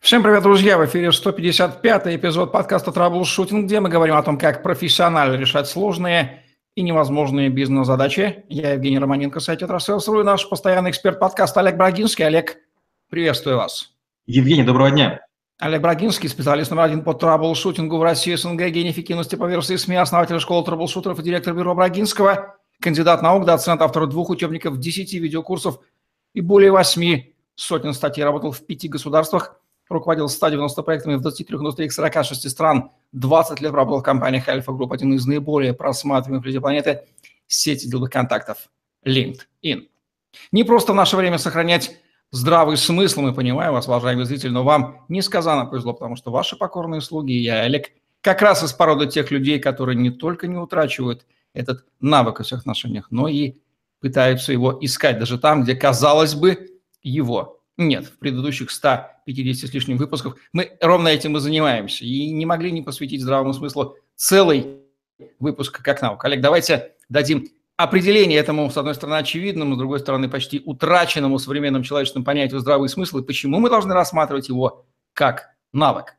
Всем привет, друзья! В эфире 155-й эпизод подкаста «Траблшутинг», где мы говорим о том, как профессионально решать сложные и невозможные бизнес-задачи. Я Евгений Романенко, сайт «Трассерс.ру» и наш постоянный эксперт подкаста Олег Брагинский. Олег, приветствую вас. Евгений, доброго дня. Олег Брагинский, специалист номер один по траблшутингу в России, СНГ, гений эффективности по версии СМИ, основатель школы траблшутеров и директор бюро Брагинского, кандидат наук, доцент, автор двух учебников, десяти видеокурсов и более восьми сотен статей, работал в пяти государствах – руководил 190 проектами в 23 индустриях 46 стран, 20 лет работал в компаниях Альфа Групп, один из наиболее просматриваемых людей планеты, сети деловых контактов LinkedIn. Не просто в наше время сохранять здравый смысл, мы понимаем вас, уважаемый зритель, но вам несказанно повезло, потому что ваши покорные слуги, я, Олег, как раз из породы тех людей, которые не только не утрачивают этот навык во всех отношениях, но и пытаются его искать даже там, где, казалось бы, его нет, в предыдущих 150 с лишним выпусках мы ровно этим и занимаемся. И не могли не посвятить здравому смыслу целый выпуск как наука. Олег, давайте дадим определение этому, с одной стороны, очевидному, с другой стороны, почти утраченному современным человеческим понятию здравый смысл, и почему мы должны рассматривать его как навык.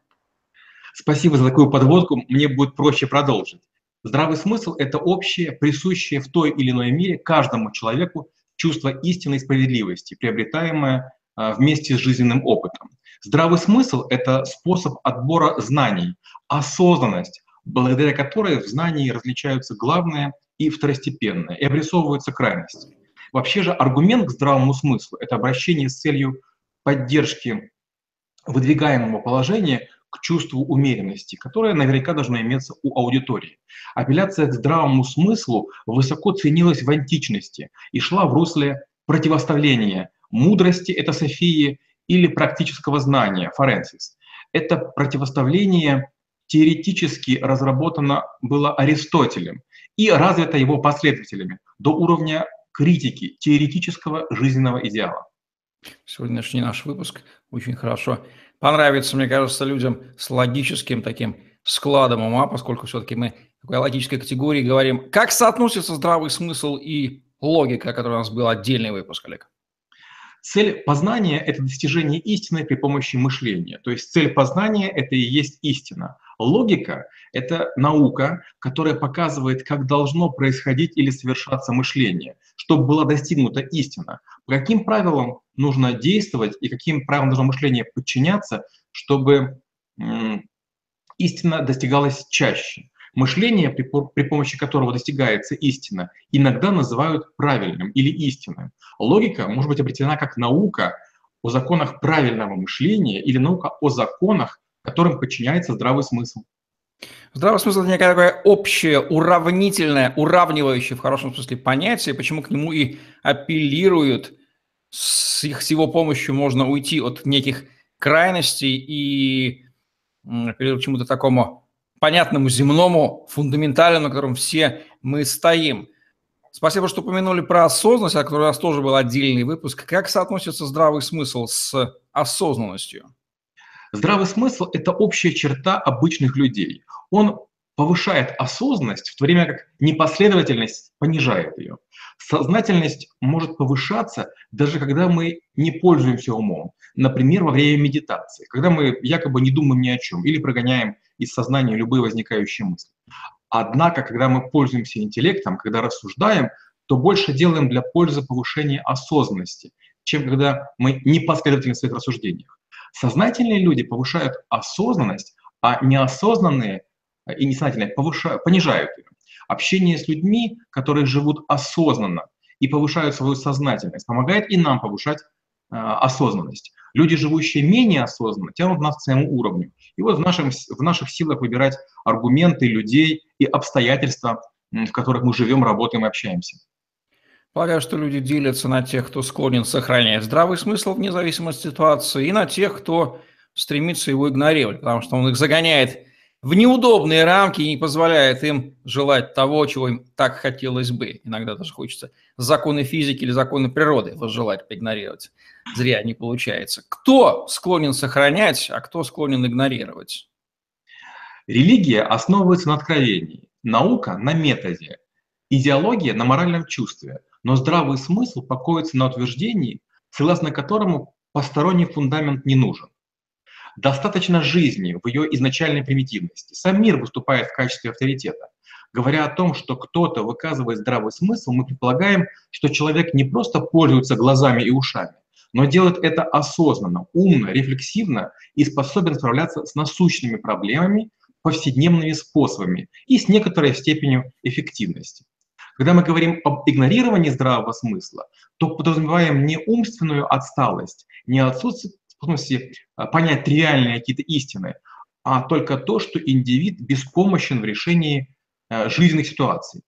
Спасибо за такую подводку, мне будет проще продолжить. Здравый смысл – это общее, присущее в той или иной мере каждому человеку чувство истинной справедливости, приобретаемое вместе с жизненным опытом. Здравый смысл – это способ отбора знаний, осознанность, благодаря которой в знании различаются главное и второстепенное, и обрисовываются крайности. Вообще же аргумент к здравому смыслу – это обращение с целью поддержки выдвигаемого положения к чувству умеренности, которое наверняка должно иметься у аудитории. Апелляция к здравому смыслу высоко ценилась в античности и шла в русле противоставления мудрости, это Софии, или практического знания, форенсис. Это противоставление теоретически разработано было Аристотелем и развито его последователями до уровня критики теоретического жизненного идеала. Сегодняшний наш выпуск очень хорошо понравится, мне кажется, людям с логическим таким складом ума, поскольку все-таки мы в логической категории говорим. Как соотносится здравый смысл и логика, который у нас был отдельный выпуск, Олег? Цель познания – это достижение истины при помощи мышления. То есть цель познания – это и есть истина. Логика – это наука, которая показывает, как должно происходить или совершаться мышление, чтобы была достигнута истина. По каким правилам нужно действовать и каким правилам должно мышление подчиняться, чтобы истина достигалась чаще. Мышление, при, при помощи которого достигается истина, иногда называют правильным или истинным. Логика может быть определена как наука о законах правильного мышления или наука о законах, которым подчиняется здравый смысл. Здравый смысл – это некое такое общее, уравнительное, уравнивающее в хорошем смысле понятие, почему к нему и апеллируют. С, их, с его помощью можно уйти от неких крайностей и апеллировать к чему-то такому понятному, земному, фундаментальному, на котором все мы стоим. Спасибо, что упомянули про осознанность, о которой у нас тоже был отдельный выпуск. Как соотносится здравый смысл с осознанностью? Здравый смысл – это общая черта обычных людей. Он повышает осознанность, в то время как непоследовательность понижает ее. Сознательность может повышаться даже когда мы не пользуемся умом. Например, во время медитации, когда мы якобы не думаем ни о чем или прогоняем из сознания любые возникающие мысли. Однако, когда мы пользуемся интеллектом, когда рассуждаем, то больше делаем для пользы повышения осознанности, чем когда мы непоследовательны в своих рассуждениях. Сознательные люди повышают осознанность, а неосознанные и несознательные повышают, понижают ее. Общение с людьми, которые живут осознанно и повышают свою сознательность, помогает и нам повышать э, осознанность. Люди, живущие менее осознанно, тянут нас к своему уровню. И вот в, нашем, в наших силах выбирать аргументы людей и обстоятельства, в которых мы живем, работаем и общаемся. Полагаю, что люди делятся на тех, кто склонен сохранять здравый смысл вне зависимости от ситуации, и на тех, кто стремится его игнорировать, потому что он их загоняет в неудобные рамки и не позволяет им желать того, чего им так хотелось бы. Иногда даже хочется законы физики или законы природы возжелать поигнорировать. Зря не получается. Кто склонен сохранять, а кто склонен игнорировать? Религия основывается на откровении, наука – на методе, идеология – на моральном чувстве, но здравый смысл покоится на утверждении, согласно которому посторонний фундамент не нужен. Достаточно жизни в ее изначальной примитивности. Сам мир выступает в качестве авторитета. Говоря о том, что кто-то выказывает здравый смысл, мы предполагаем, что человек не просто пользуется глазами и ушами, но делает это осознанно, умно, рефлексивно и способен справляться с насущными проблемами повседневными способами и с некоторой степенью эффективности. Когда мы говорим об игнорировании здравого смысла, то подразумеваем не умственную отсталость, не отсутствие способности а, понять реальные какие-то истины, а только то, что индивид беспомощен в решении а, жизненных ситуаций.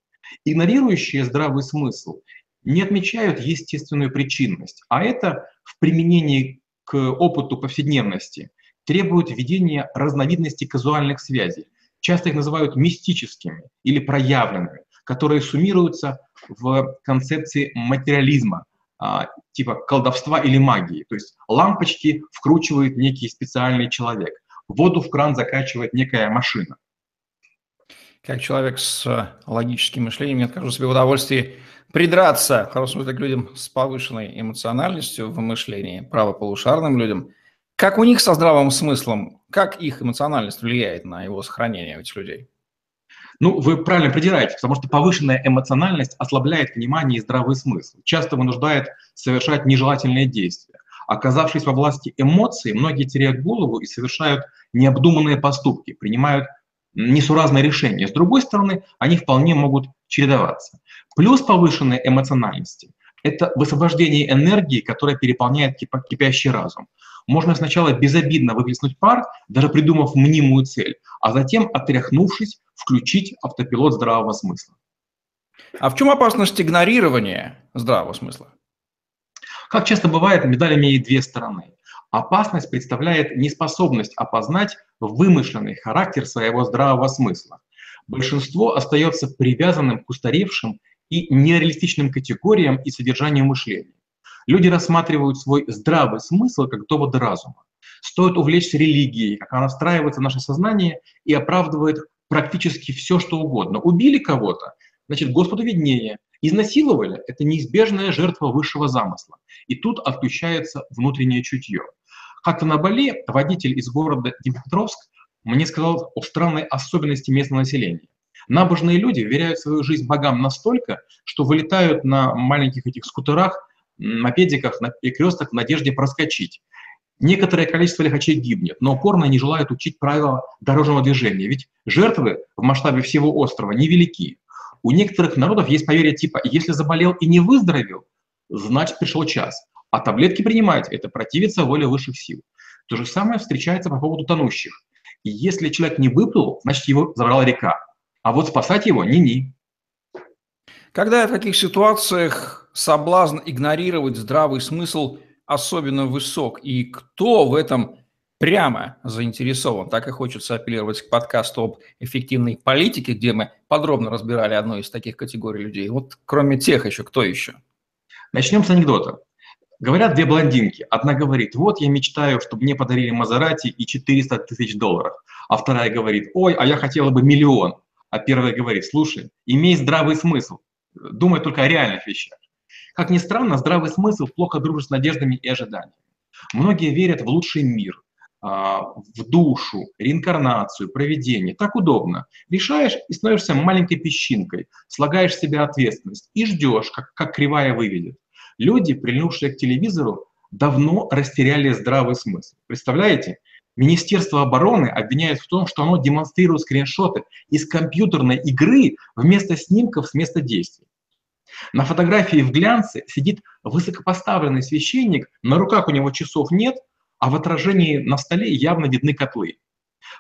Игнорирующие здравый смысл не отмечают естественную причинность, а это в применении к опыту повседневности требует введения разновидностей казуальных связей. Часто их называют мистическими или проявленными, которые суммируются в концепции материализма, типа колдовства или магии. То есть лампочки вкручивает некий специальный человек, воду в кран закачивает некая машина. Как человек с логическим мышлением, я откажу себе в удовольствии придраться, в хорошем смысле, к людям с повышенной эмоциональностью в мышлении, правополушарным людям. Как у них со здравым смыслом, как их эмоциональность влияет на его сохранение, этих людей? Ну, вы правильно придираете, потому что повышенная эмоциональность ослабляет внимание и здравый смысл, часто вынуждает совершать нежелательные действия. Оказавшись во власти эмоций, многие теряют голову и совершают необдуманные поступки, принимают несуразные решения. С другой стороны, они вполне могут чередоваться. Плюс повышенной эмоциональности – это высвобождение энергии, которая переполняет кипящий разум. Можно сначала безобидно выплеснуть пар, даже придумав мнимую цель, а затем, отряхнувшись, включить автопилот здравого смысла. А в чем опасность игнорирования здравого смысла? Как часто бывает, медаль имеет две стороны. Опасность представляет неспособность опознать вымышленный характер своего здравого смысла. Большинство остается привязанным к устаревшим и нереалистичным категориям и содержанию мышления. Люди рассматривают свой здравый смысл как довод разума. Стоит увлечься религией, как она встраивается в наше сознание и оправдывает практически все, что угодно. Убили кого-то, значит, Господу виднее. Изнасиловали – это неизбежная жертва высшего замысла. И тут отключается внутреннее чутье. Как-то на Бали водитель из города Днепропетровск мне сказал о странной особенности местного населения. Набожные люди веряют свою жизнь богам настолько, что вылетают на маленьких этих скутерах, мопедиках на перекресток в надежде проскочить. Некоторое количество лихачей гибнет, но упорно не желают учить правила дорожного движения, ведь жертвы в масштабе всего острова невелики. У некоторых народов есть поверье типа «если заболел и не выздоровел, значит пришел час, а таблетки принимать – это противиться воле высших сил». То же самое встречается по поводу тонущих. И если человек не выплыл, значит его забрала река, а вот спасать его – ни-ни. Когда в каких ситуациях соблазн игнорировать здравый смысл – особенно высок, и кто в этом прямо заинтересован. Так и хочется апеллировать к подкасту об эффективной политике, где мы подробно разбирали одну из таких категорий людей. Вот кроме тех еще, кто еще? Начнем с анекдота. Говорят две блондинки. Одна говорит, вот я мечтаю, чтобы мне подарили Мазерати и 400 тысяч долларов. А вторая говорит, ой, а я хотела бы миллион. А первая говорит, слушай, имей здравый смысл, думай только о реальных вещах. Как ни странно, здравый смысл плохо дружит с надеждами и ожиданиями. Многие верят в лучший мир, а, в душу, реинкарнацию, проведение. Так удобно. Решаешь и становишься маленькой песчинкой, слагаешь в себя ответственность и ждешь, как, как кривая выведет. Люди, прильнувшие к телевизору, давно растеряли здравый смысл. Представляете? Министерство обороны обвиняет в том, что оно демонстрирует скриншоты из компьютерной игры вместо снимков с места действий. На фотографии в глянце сидит высокопоставленный священник, на руках у него часов нет, а в отражении на столе явно видны котлы.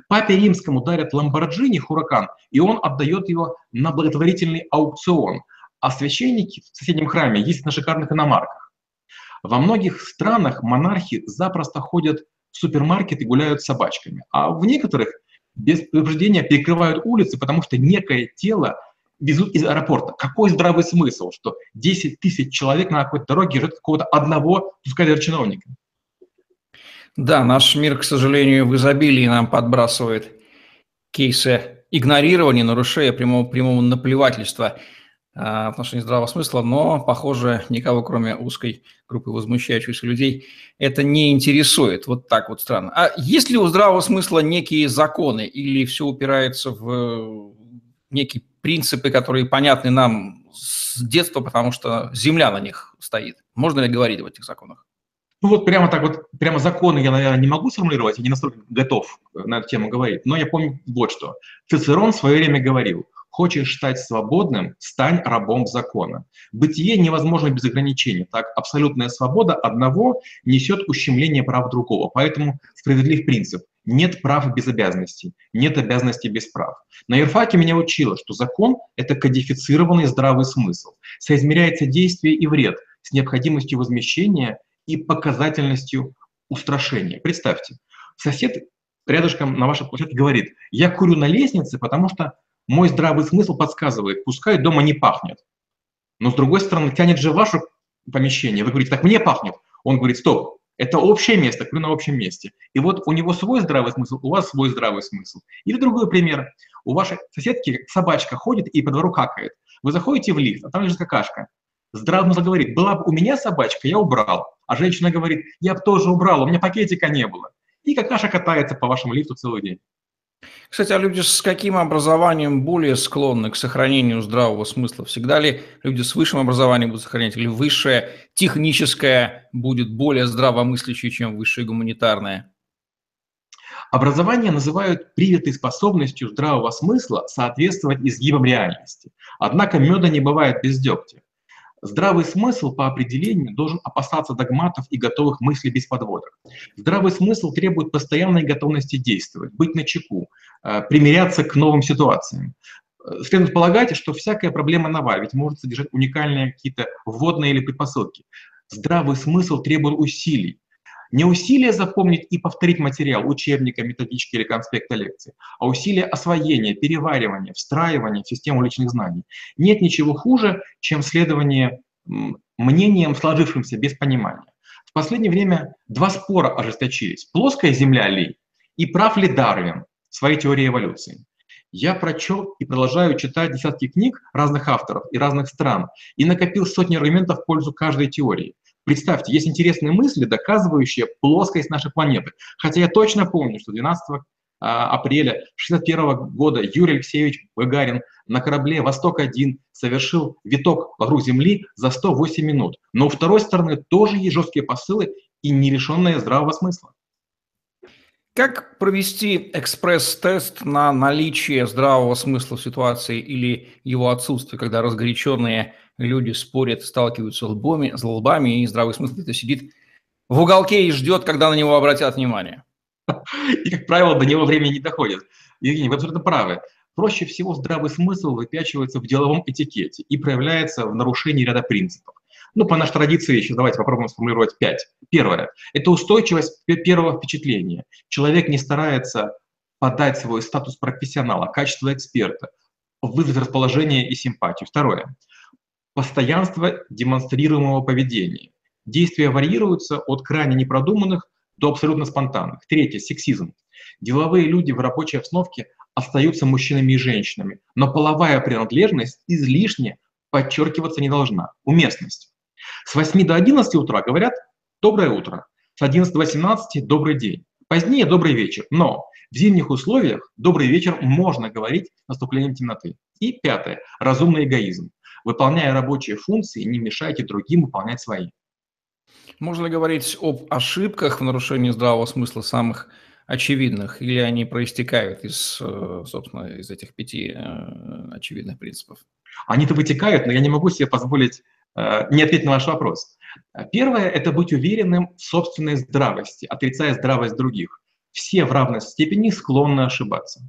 Папе римскому дарят Ламборджини Хуракан, и он отдает его на благотворительный аукцион, а священники в соседнем храме ездят на шикарных иномарках. Во многих странах монархи запросто ходят в супермаркет и гуляют с собачками, а в некоторых без предупреждения перекрывают улицы, потому что некое тело везут из аэропорта. Какой здравый смысл, что 10 тысяч человек на какой-то дороге ждет какого-то одного, пускай чиновника? Да, наш мир, к сожалению, в изобилии нам подбрасывает кейсы игнорирования, нарушения прямого, прямого наплевательства а, в отношении здравого смысла, но, похоже, никого, кроме узкой группы возмущающихся людей, это не интересует. Вот так вот странно. А есть ли у здравого смысла некие законы или все упирается в некие принципы, которые понятны нам с детства, потому что земля на них стоит? Можно ли говорить об этих законах? Ну вот прямо так вот, прямо законы я, наверное, не могу сформулировать, я не настолько готов на эту тему говорить, но я помню вот что. Цицерон в свое время говорил, Хочешь стать свободным, стань рабом закона. Бытие невозможно без ограничений. Так, абсолютная свобода одного несет ущемление прав другого. Поэтому справедлив принцип. Нет прав без обязанностей, нет обязанностей без прав. На Ирфаке меня учило, что закон – это кодифицированный здравый смысл. Соизмеряется действие и вред с необходимостью возмещения и показательностью устрашения. Представьте, сосед рядышком на вашей площадке говорит, я курю на лестнице, потому что мой здравый смысл подсказывает, пускай дома не пахнет. Но с другой стороны, тянет же ваше помещение. Вы говорите, так мне пахнет. Он говорит, стоп, это общее место, клю на общем месте. И вот у него свой здравый смысл, у вас свой здравый смысл. Или другой пример. У вашей соседки собачка ходит и по двору какает. Вы заходите в лифт, а там лежит какашка. Здравый смысл говорит, была бы у меня собачка, я убрал. А женщина говорит, я бы тоже убрал, у меня пакетика не было. И какаша катается по вашему лифту целый день. Кстати, а люди с каким образованием более склонны к сохранению здравого смысла? Всегда ли люди с высшим образованием будут сохранять, или высшее техническое будет более здравомыслящее, чем высшее гуманитарное? Образование называют привитой способностью здравого смысла соответствовать изгибам реальности. Однако меда не бывает без дегтя. Здравый смысл по определению должен опасаться догматов и готовых мыслей без подводок. Здравый смысл требует постоянной готовности действовать, быть начеку, э, примиряться к новым ситуациям. Э, следует полагать, что всякая проблема нова, ведь может содержать уникальные какие-то вводные или предпосылки. Здравый смысл требует усилий, не усилие запомнить и повторить материал учебника, методички или конспекта лекции, а усилие освоения, переваривания, встраивания в систему личных знаний. Нет ничего хуже, чем следование мнениям, сложившимся без понимания. В последнее время два спора ожесточились. Плоская Земля ли и прав ли Дарвин в своей теории эволюции? Я прочел и продолжаю читать десятки книг разных авторов и разных стран и накопил сотни аргументов в пользу каждой теории. Представьте, есть интересные мысли, доказывающие плоскость нашей планеты. Хотя я точно помню, что 12 а, апреля 1961 года Юрий Алексеевич Гагарин на корабле «Восток-1» совершил виток вокруг Земли за 108 минут. Но у второй стороны тоже есть жесткие посылы и нерешенные здравого смысла. Как провести экспресс-тест на наличие здравого смысла в ситуации или его отсутствие, когда разгоряченные люди спорят, сталкиваются лбами, с лбами, и здравый смысл где-то сидит в уголке и ждет, когда на него обратят внимание. И, как правило, до него время не доходит. Евгений, вы абсолютно правы. Проще всего здравый смысл выпячивается в деловом этикете и проявляется в нарушении ряда принципов. Ну, по нашей традиции, еще давайте попробуем сформулировать пять. Первое – это устойчивость первого впечатления. Человек не старается подать свой статус профессионала, качество эксперта, вызвать расположение и симпатию. Второе постоянство демонстрируемого поведения. Действия варьируются от крайне непродуманных до абсолютно спонтанных. Третье – сексизм. Деловые люди в рабочей обстановке остаются мужчинами и женщинами, но половая принадлежность излишне подчеркиваться не должна. Уместность. С 8 до 11 утра говорят «доброе утро», с 11 до 18 «добрый день», позднее «добрый вечер», но в зимних условиях «добрый вечер» можно говорить наступлением темноты. И пятое – разумный эгоизм. Выполняя рабочие функции, не мешайте другим выполнять свои. Можно ли говорить об ошибках в нарушении здравого смысла самых очевидных, или они проистекают из, э, собственно, из этих пяти э, очевидных принципов? Они-то вытекают, но я не могу себе позволить э, не ответить на ваш вопрос. Первое – это быть уверенным в собственной здравости, отрицая здравость других. Все в равной степени склонны ошибаться.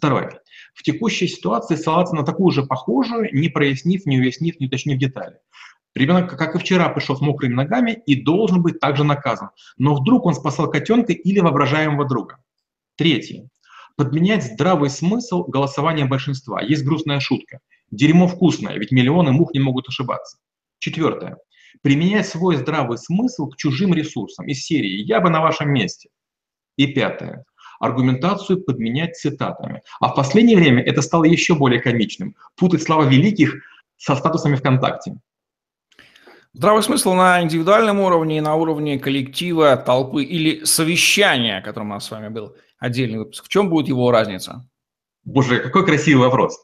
Второе. В текущей ситуации ссылаться на такую же похожую, не прояснив, не уяснив, не уточнив детали. Ребенок, как и вчера, пришел с мокрыми ногами и должен быть также наказан. Но вдруг он спасал котенка или воображаемого друга. Третье. Подменять здравый смысл голосованием большинства. Есть грустная шутка. Дерьмо вкусное, ведь миллионы мух не могут ошибаться. Четвертое. Применять свой здравый смысл к чужим ресурсам из серии «Я бы на вашем месте». И пятое аргументацию подменять цитатами. А в последнее время это стало еще более комичным. Путать слова великих со статусами ВКонтакте. Здравый смысл на индивидуальном уровне и на уровне коллектива, толпы или совещания, о котором у нас с вами был отдельный выпуск. В чем будет его разница? Боже, какой красивый вопрос.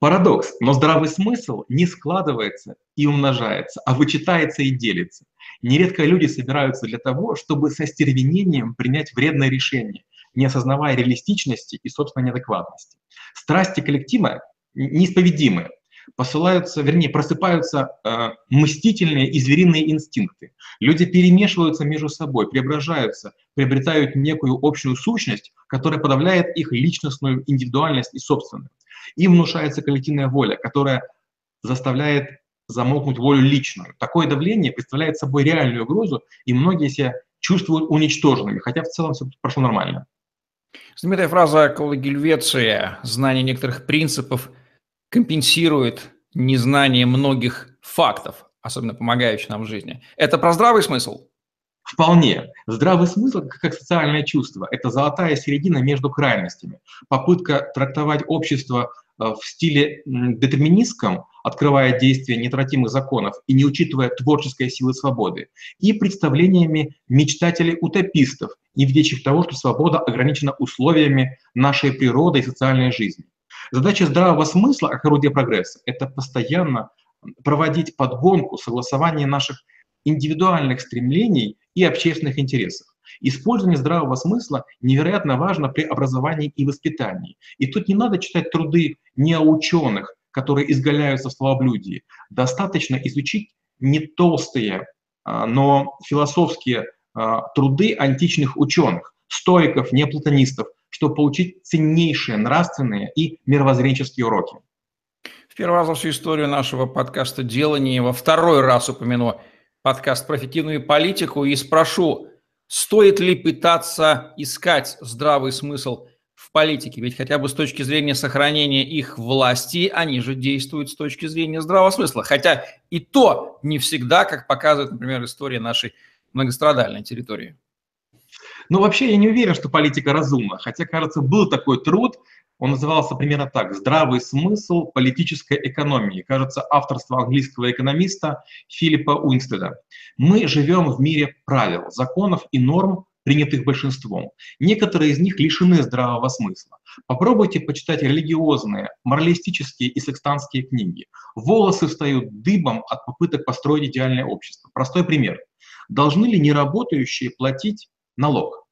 Парадокс, но здравый смысл не складывается и умножается, а вычитается и делится. Нередко люди собираются для того, чтобы со стервенением принять вредное решение, не осознавая реалистичности и собственной неадекватности. Страсти коллектива неисповедимы, посылаются, вернее, просыпаются э, мстительные и звериные инстинкты. Люди перемешиваются между собой, преображаются, приобретают некую общую сущность, которая подавляет их личностную индивидуальность и собственную. Им внушается коллективная воля, которая заставляет замолкнуть волю личную. Такое давление представляет собой реальную угрозу, и многие себя чувствуют уничтоженными, хотя в целом все прошло нормально. Знаменитая фраза Колы Гельвеция «Знание некоторых принципов компенсирует незнание многих фактов, особенно помогающих нам в жизни». Это про здравый смысл? Вполне. Здравый смысл, как социальное чувство, это золотая середина между крайностями. Попытка трактовать общество э, в стиле детерминистском, открывая действия неотвратимых законов и не учитывая творческой силы свободы, и представлениями мечтателей-утопистов, не видящих того, что свобода ограничена условиями нашей природы и социальной жизни. Задача здравого смысла, как орудие прогресса, это постоянно проводить подгонку, согласование наших индивидуальных стремлений и общественных интересов. Использование здравого смысла невероятно важно при образовании и воспитании. И тут не надо читать труды неученых, которые изгаляются в словоблюдии. Достаточно изучить не толстые, а, но философские а, труды античных ученых, стоиков, неоплатонистов, чтобы получить ценнейшие нравственные и мировоззренческие уроки. В первый раз за всю историю нашего подкаста «Делание» во второй раз упомяну подкаст про политику и спрошу, стоит ли пытаться искать здравый смысл в политике, ведь хотя бы с точки зрения сохранения их власти, они же действуют с точки зрения здравого смысла, хотя и то не всегда, как показывает, например, история нашей многострадальной территории. Ну, вообще, я не уверен, что политика разумна, хотя, кажется, был такой труд, он назывался примерно так «Здравый смысл политической экономии». Кажется, авторство английского экономиста Филиппа Уинстеда. Мы живем в мире правил, законов и норм, принятых большинством. Некоторые из них лишены здравого смысла. Попробуйте почитать религиозные, моралистические и секстанские книги. Волосы встают дыбом от попыток построить идеальное общество. Простой пример. Должны ли неработающие платить налог?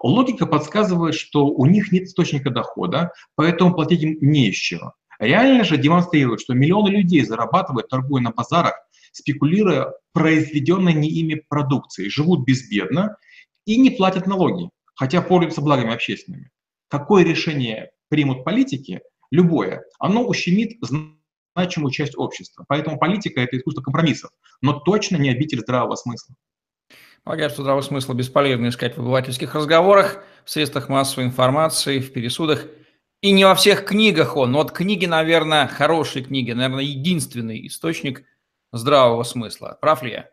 Логика подсказывает, что у них нет источника дохода, поэтому платить им не из чего. Реально же демонстрирует, что миллионы людей зарабатывают, торгуя на базарах, спекулируя произведенной не ими продукцией, живут безбедно и не платят налоги, хотя пользуются благами общественными. Какое решение примут политики, любое, оно ущемит значимую часть общества. Поэтому политика – это искусство компромиссов, но точно не обитель здравого смысла. Полагаю, что здравого смысла бесполезно искать в обывательских разговорах, в средствах массовой информации, в пересудах. И не во всех книгах он. Но вот книги, наверное, хорошие книги, наверное, единственный источник здравого смысла. Прав ли я?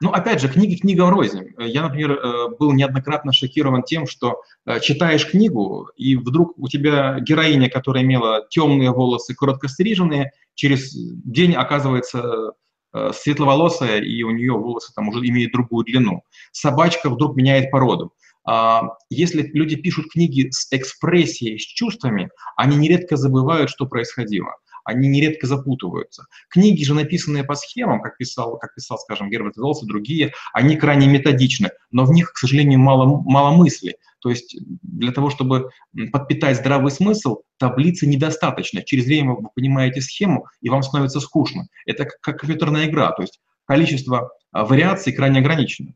Ну, опять же, книги книгам рознь. Я, например, э, был неоднократно шокирован тем, что э, читаешь книгу, и вдруг у тебя героиня, которая имела темные волосы, коротко стриженные, через день оказывается Э, светловолосая, и у нее волосы там уже имеют другую длину. Собачка вдруг меняет породу. А, если люди пишут книги с экспрессией, с чувствами, они нередко забывают, что происходило. Они нередко запутываются. Книги же, написанные по схемам, как писал, как писал скажем, Герберт Велс и другие, они крайне методичны, но в них, к сожалению, мало, мало мысли. То есть для того, чтобы подпитать здравый смысл, таблицы недостаточно. Через время вы понимаете схему, и вам становится скучно. Это как компьютерная игра, то есть количество а, вариаций крайне ограничено.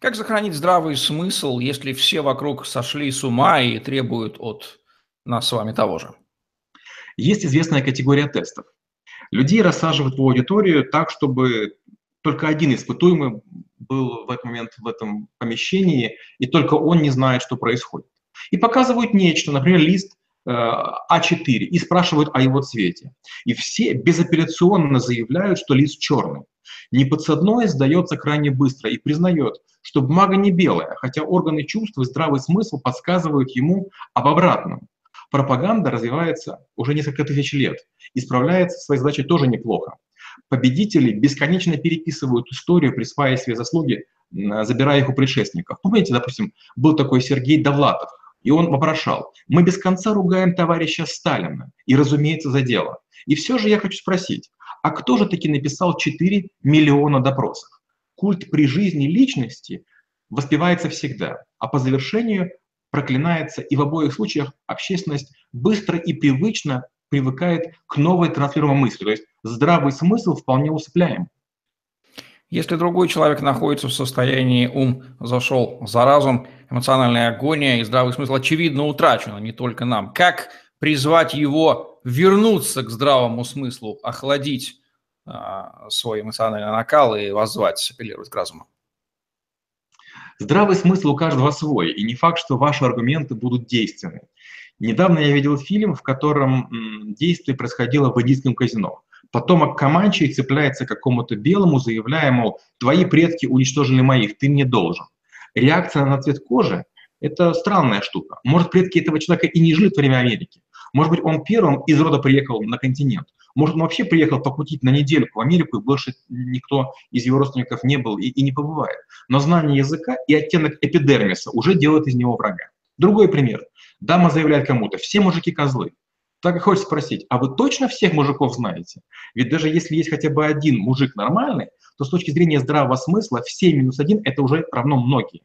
Как сохранить здравый смысл, если все вокруг сошли с ума и требуют от нас с вами того же? Есть известная категория тестов. Людей рассаживают в аудиторию так, чтобы только один испытуемый был в этот момент в этом помещении, и только он не знает, что происходит. И показывают нечто, например, лист э, А4, и спрашивают о его цвете. И все безапелляционно заявляют, что лист черный. Неподсадное сдается крайне быстро и признает, что бумага не белая, хотя органы чувств и здравый смысл подсказывают ему об обратном. Пропаганда развивается уже несколько тысяч лет и справляется своей задачей тоже неплохо. Победители бесконечно переписывают историю, присваивая себе заслуги, забирая их у предшественников. Помните, допустим, был такой Сергей Довлатов, и он вопрошал, мы без конца ругаем товарища Сталина, и, разумеется, за дело. И все же я хочу спросить, а кто же таки написал 4 миллиона допросов? Культ при жизни личности воспевается всегда, а по завершению проклинается, и в обоих случаях общественность быстро и привычно привыкает к новой транслируемой мысли. То есть здравый смысл вполне усыпляем. Если другой человек находится в состоянии ум зашел за разум, эмоциональная агония и здравый смысл очевидно утрачено не только нам. Как призвать его вернуться к здравому смыслу, охладить э, свой эмоциональный накал и воззвать, апеллировать к разуму? Здравый смысл у каждого свой, и не факт, что ваши аргументы будут действенны. Недавно я видел фильм, в котором действие происходило в индийском казино. Потомок Каманчи цепляется к какому-то белому, заявляя, мол, твои предки уничтожили моих, ты мне должен. Реакция на цвет кожи – это странная штука. Может, предки этого человека и не жили в время Америки. Может быть, он первым из рода приехал на континент. Может, он вообще приехал покутить на недельку в Америку, и больше никто из его родственников не был и, и не побывает. Но знание языка и оттенок эпидермиса уже делают из него врага. Другой пример. Дама заявляет кому-то, все мужики козлы. Так и хочется спросить, а вы точно всех мужиков знаете? Ведь даже если есть хотя бы один мужик нормальный, то с точки зрения здравого смысла все минус один – это уже равно многие.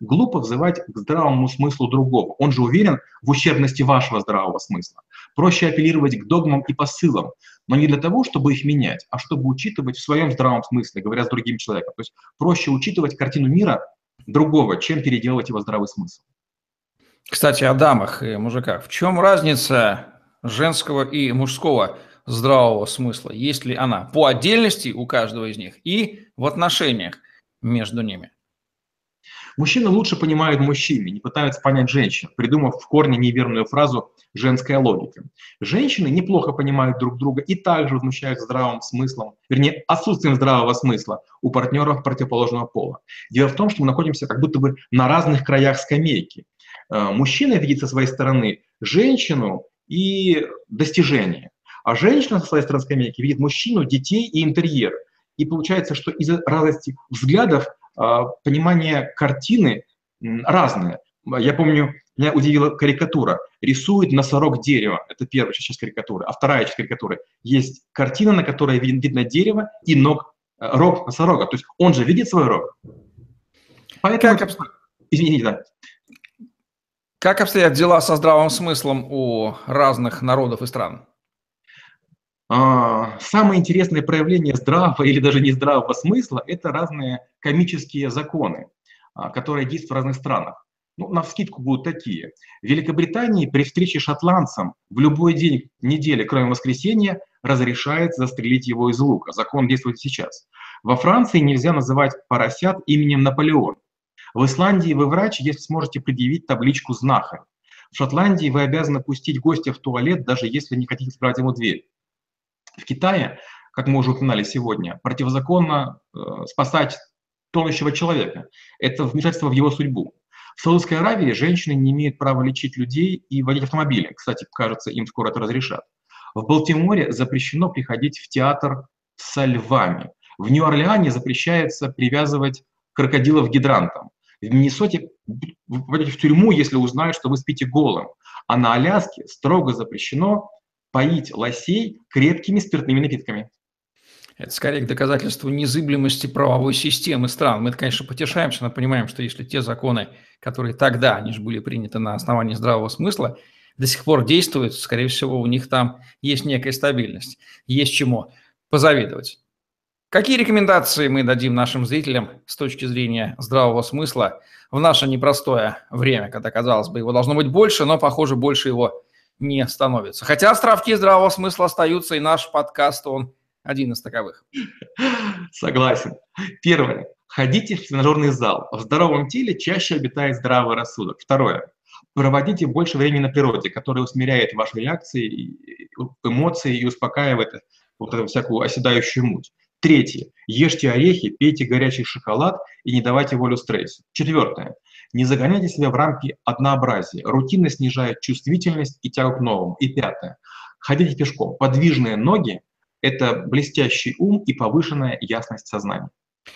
Глупо взывать к здравому смыслу другого. Он же уверен в ущербности вашего здравого смысла. Проще апеллировать к догмам и посылам, но не для того, чтобы их менять, а чтобы учитывать в своем здравом смысле, говоря с другим человеком. То есть проще учитывать картину мира другого, чем переделывать его здравый смысл. Кстати, о дамах и мужиках. В чем разница женского и мужского здравого смысла? Есть ли она по отдельности у каждого из них и в отношениях между ними? Мужчины лучше понимают мужчин не пытаются понять женщин, придумав в корне неверную фразу «женская логика». Женщины неплохо понимают друг друга и также возмущаются здравым смыслом, вернее, отсутствием здравого смысла у партнеров противоположного пола. Дело в том, что мы находимся как будто бы на разных краях скамейки. Э, мужчина видит со своей стороны женщину и достижение, а женщина со своей стороны скамейки видит мужчину, детей и интерьер. И получается, что из-за разности взглядов понимание картины разное. Я помню, меня удивила карикатура. Рисует носорог дерево. Это первая часть карикатуры. А вторая часть карикатуры. Есть картина, на которой видно дерево и ног, э, рог носорога. То есть он же видит свой рог. Поэтому... Как, извините, да. Как обстоят дела со здравым смыслом у разных народов и стран? А, самое интересное проявление здравого или даже нездравого смысла – это разные комические законы, а, которые действуют в разных странах. Ну, на вскидку будут такие. В Великобритании при встрече шотландцам в любой день недели, кроме воскресенья, разрешается застрелить его из лука. Закон действует сейчас. Во Франции нельзя называть поросят именем Наполеон. В Исландии вы врач, если сможете предъявить табличку знахарь. В Шотландии вы обязаны пустить гостя в туалет, даже если не хотите справить ему дверь. В Китае, как мы уже упоминали сегодня, противозаконно э, спасать тонущего человека. Это вмешательство в его судьбу. В Саудовской Аравии женщины не имеют права лечить людей и водить автомобили. Кстати, кажется, им скоро это разрешат. В Балтиморе запрещено приходить в театр со львами. В Нью-Орлеане запрещается привязывать крокодилов гидрантом. В Миннесоте вы попадете в тюрьму, если узнают, что вы спите голым. А на Аляске строго запрещено поить лосей крепкими спиртными напитками. Это скорее к доказательству незыблемости правовой системы стран. Мы, конечно, потешаемся, но понимаем, что если те законы, которые тогда, они же были приняты на основании здравого смысла, до сих пор действуют, скорее всего, у них там есть некая стабильность, есть чему позавидовать. Какие рекомендации мы дадим нашим зрителям с точки зрения здравого смысла в наше непростое время, когда, казалось бы, его должно быть больше, но, похоже, больше его не становится. Хотя островки здравого смысла остаются, и наш подкаст, он один из таковых. Согласен. Первое. Ходите в тренажерный зал. В здоровом теле чаще обитает здравый рассудок. Второе. Проводите больше времени на природе, которое усмиряет ваши реакции, эмоции и успокаивает вот эту всякую оседающую муть. Третье. Ешьте орехи, пейте горячий шоколад и не давайте волю стрессу. Четвертое. Не загоняйте себя в рамки однообразия. Рутина снижает чувствительность и тягу к новому. И пятое. Ходите пешком. Подвижные ноги – это блестящий ум и повышенная ясность сознания.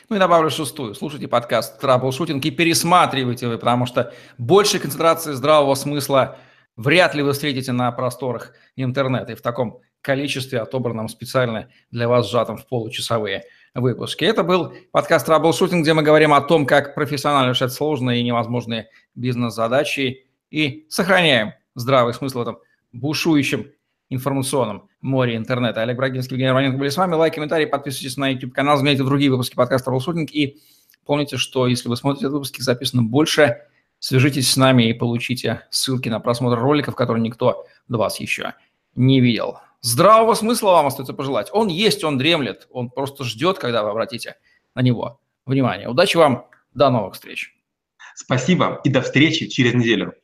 Ну и добавлю шестую. Слушайте подкаст «Траблшутинг» и пересматривайте вы, потому что большей концентрации здравого смысла вряд ли вы встретите на просторах интернета и в таком количестве, отобранном специально для вас, сжатом в получасовые выпуски. Это был подкаст «Траблшутинг», где мы говорим о том, как профессионально решать сложные и невозможные бизнес-задачи и сохраняем здравый смысл в этом бушующем информационном море интернета. Олег Брагинский, Евгений Романенко были с вами. Лайк, комментарий, подписывайтесь на YouTube-канал, смотрите другие выпуски подкаста «Траблшутинг». И помните, что если вы смотрите этот выпуск, записано больше, свяжитесь с нами и получите ссылки на просмотр роликов, которые никто до вас еще не видел. Здравого смысла вам остается пожелать. Он есть, он дремлет, он просто ждет, когда вы обратите на него внимание. Удачи вам, до новых встреч. Спасибо и до встречи через неделю.